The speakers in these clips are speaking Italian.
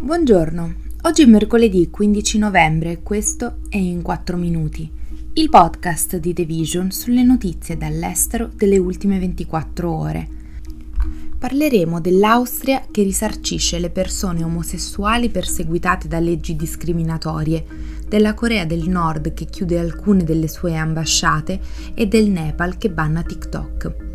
Buongiorno, oggi è mercoledì 15 novembre e questo è In 4 Minuti, il podcast di The Vision sulle notizie dall'estero delle ultime 24 ore. Parleremo dell'Austria che risarcisce le persone omosessuali perseguitate da leggi discriminatorie, della Corea del Nord che chiude alcune delle sue ambasciate e del Nepal che banna TikTok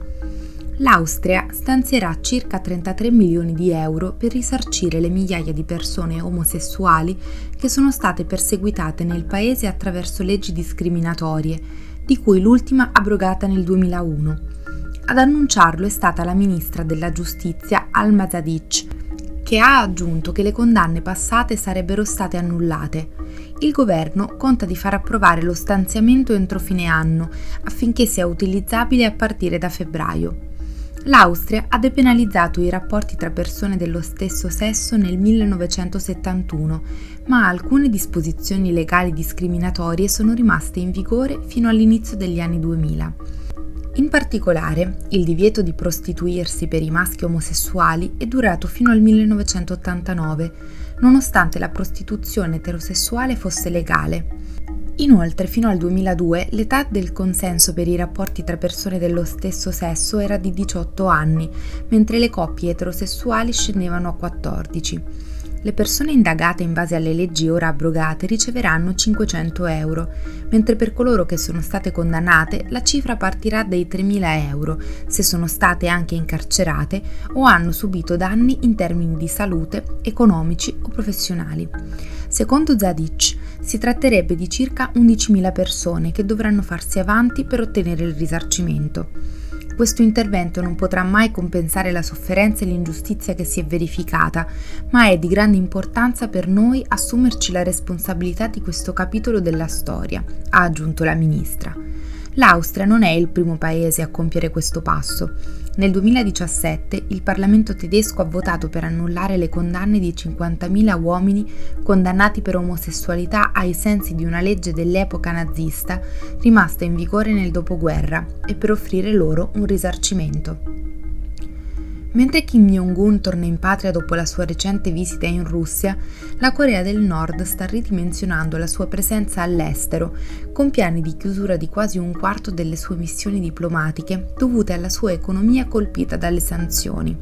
l'Austria stanzierà circa 33 milioni di euro per risarcire le migliaia di persone omosessuali che sono state perseguitate nel paese attraverso leggi discriminatorie, di cui l'ultima abrogata nel 2001. Ad annunciarlo è stata la ministra della giustizia Alma Zadic, che ha aggiunto che le condanne passate sarebbero state annullate. Il governo conta di far approvare lo stanziamento entro fine anno affinché sia utilizzabile a partire da febbraio. L'Austria ha depenalizzato i rapporti tra persone dello stesso sesso nel 1971, ma alcune disposizioni legali discriminatorie sono rimaste in vigore fino all'inizio degli anni 2000. In particolare, il divieto di prostituirsi per i maschi omosessuali è durato fino al 1989, nonostante la prostituzione eterosessuale fosse legale. Inoltre, fino al 2002, l'età del consenso per i rapporti tra persone dello stesso sesso era di 18 anni, mentre le coppie eterosessuali scendevano a 14. Le persone indagate in base alle leggi ora abrogate riceveranno 500 euro, mentre per coloro che sono state condannate la cifra partirà dai 3.000 euro se sono state anche incarcerate o hanno subito danni in termini di salute, economici o professionali. Secondo Zadic, si tratterebbe di circa 11.000 persone che dovranno farsi avanti per ottenere il risarcimento. Questo intervento non potrà mai compensare la sofferenza e l'ingiustizia che si è verificata, ma è di grande importanza per noi assumerci la responsabilità di questo capitolo della storia, ha aggiunto la ministra. L'Austria non è il primo paese a compiere questo passo. Nel 2017 il Parlamento tedesco ha votato per annullare le condanne di 50.000 uomini condannati per omosessualità ai sensi di una legge dell'epoca nazista rimasta in vigore nel dopoguerra e per offrire loro un risarcimento. Mentre Kim Jong-un torna in patria dopo la sua recente visita in Russia, la Corea del Nord sta ridimensionando la sua presenza all'estero, con piani di chiusura di quasi un quarto delle sue missioni diplomatiche dovute alla sua economia colpita dalle sanzioni.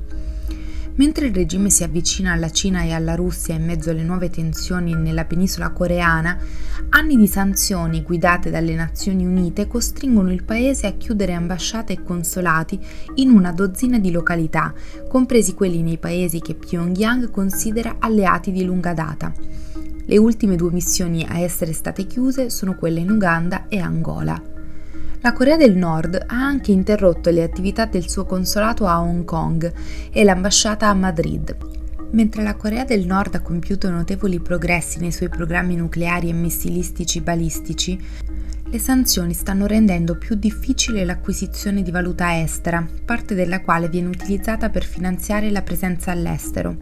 Mentre il regime si avvicina alla Cina e alla Russia in mezzo alle nuove tensioni nella penisola coreana, anni di sanzioni guidate dalle Nazioni Unite costringono il paese a chiudere ambasciate e consolati in una dozzina di località, compresi quelli nei paesi che Pyongyang considera alleati di lunga data. Le ultime due missioni a essere state chiuse sono quelle in Uganda e Angola. La Corea del Nord ha anche interrotto le attività del suo consolato a Hong Kong e l'ambasciata a Madrid, Mentre la Corea del Nord ha compiuto notevoli progressi nei suoi programmi nucleari e missilistici balistici, le sanzioni stanno rendendo più difficile l'acquisizione di valuta estera, parte della quale viene utilizzata per finanziare la presenza all'estero.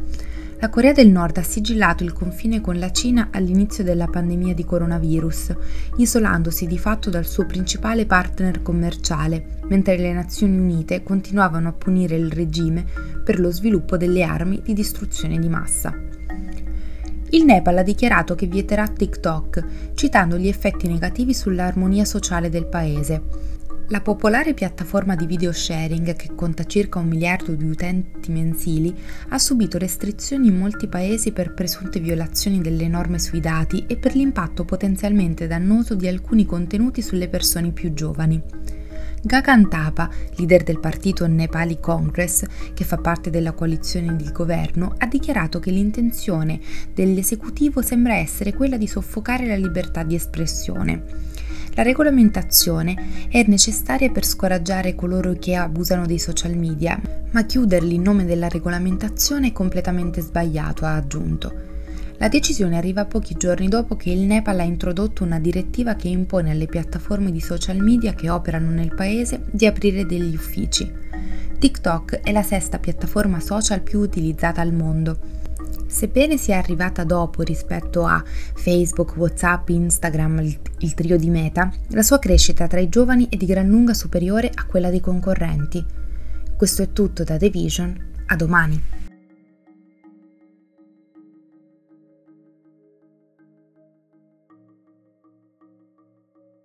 La Corea del Nord ha sigillato il confine con la Cina all'inizio della pandemia di coronavirus, isolandosi di fatto dal suo principale partner commerciale, mentre le Nazioni Unite continuavano a punire il regime per lo sviluppo delle armi di distruzione di massa. Il Nepal ha dichiarato che vieterà TikTok, citando gli effetti negativi sull'armonia sociale del paese. La popolare piattaforma di video sharing, che conta circa un miliardo di utenti mensili, ha subito restrizioni in molti paesi per presunte violazioni delle norme sui dati e per l'impatto potenzialmente dannoso di alcuni contenuti sulle persone più giovani. Gagan Thapa, leader del partito Nepali Congress, che fa parte della coalizione di governo, ha dichiarato che l'intenzione dell'esecutivo sembra essere quella di soffocare la libertà di espressione. La regolamentazione è necessaria per scoraggiare coloro che abusano dei social media, ma chiuderli in nome della regolamentazione è completamente sbagliato, ha aggiunto. La decisione arriva pochi giorni dopo che il Nepal ha introdotto una direttiva che impone alle piattaforme di social media che operano nel paese di aprire degli uffici. TikTok è la sesta piattaforma social più utilizzata al mondo Sebbene sia arrivata dopo rispetto a Facebook, WhatsApp, Instagram, il, il trio di Meta, la sua crescita tra i giovani è di gran lunga superiore a quella dei concorrenti. Questo è tutto da The Vision, a domani.